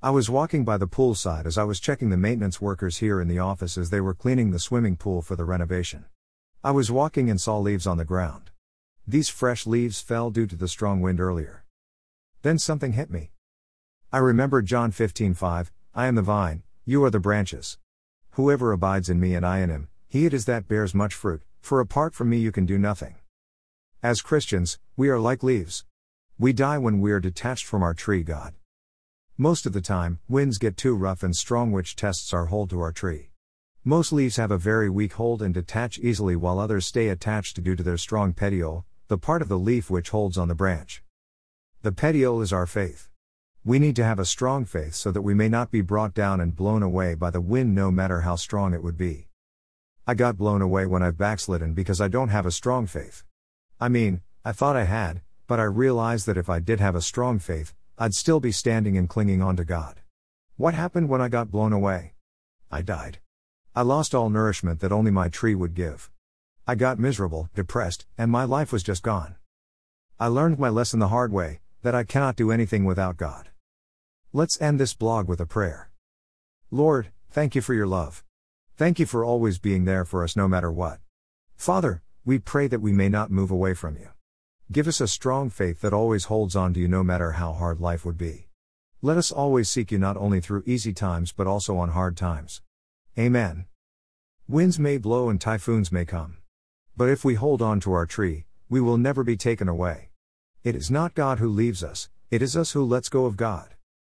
I was walking by the poolside as I was checking the maintenance workers here in the office as they were cleaning the swimming pool for the renovation. I was walking and saw leaves on the ground. These fresh leaves fell due to the strong wind earlier. Then something hit me. I remembered John 15:5, I am the vine, you are the branches. Whoever abides in me and I in him, he it is that bears much fruit, for apart from me you can do nothing. As Christians, we are like leaves. We die when we are detached from our tree God. Most of the time, winds get too rough and strong, which tests our hold to our tree. Most leaves have a very weak hold and detach easily, while others stay attached due to their strong petiole, the part of the leaf which holds on the branch. The petiole is our faith. We need to have a strong faith so that we may not be brought down and blown away by the wind, no matter how strong it would be. I got blown away when I've backslidden because I don't have a strong faith. I mean, I thought I had, but I realized that if I did have a strong faith, I'd still be standing and clinging on to God. What happened when I got blown away? I died. I lost all nourishment that only my tree would give. I got miserable, depressed, and my life was just gone. I learned my lesson the hard way that I cannot do anything without God. Let's end this blog with a prayer. Lord, thank you for your love. Thank you for always being there for us no matter what. Father, we pray that we may not move away from you. Give us a strong faith that always holds on to you no matter how hard life would be. Let us always seek you not only through easy times but also on hard times. Amen. Winds may blow and typhoons may come. But if we hold on to our tree, we will never be taken away. It is not God who leaves us, it is us who lets go of God.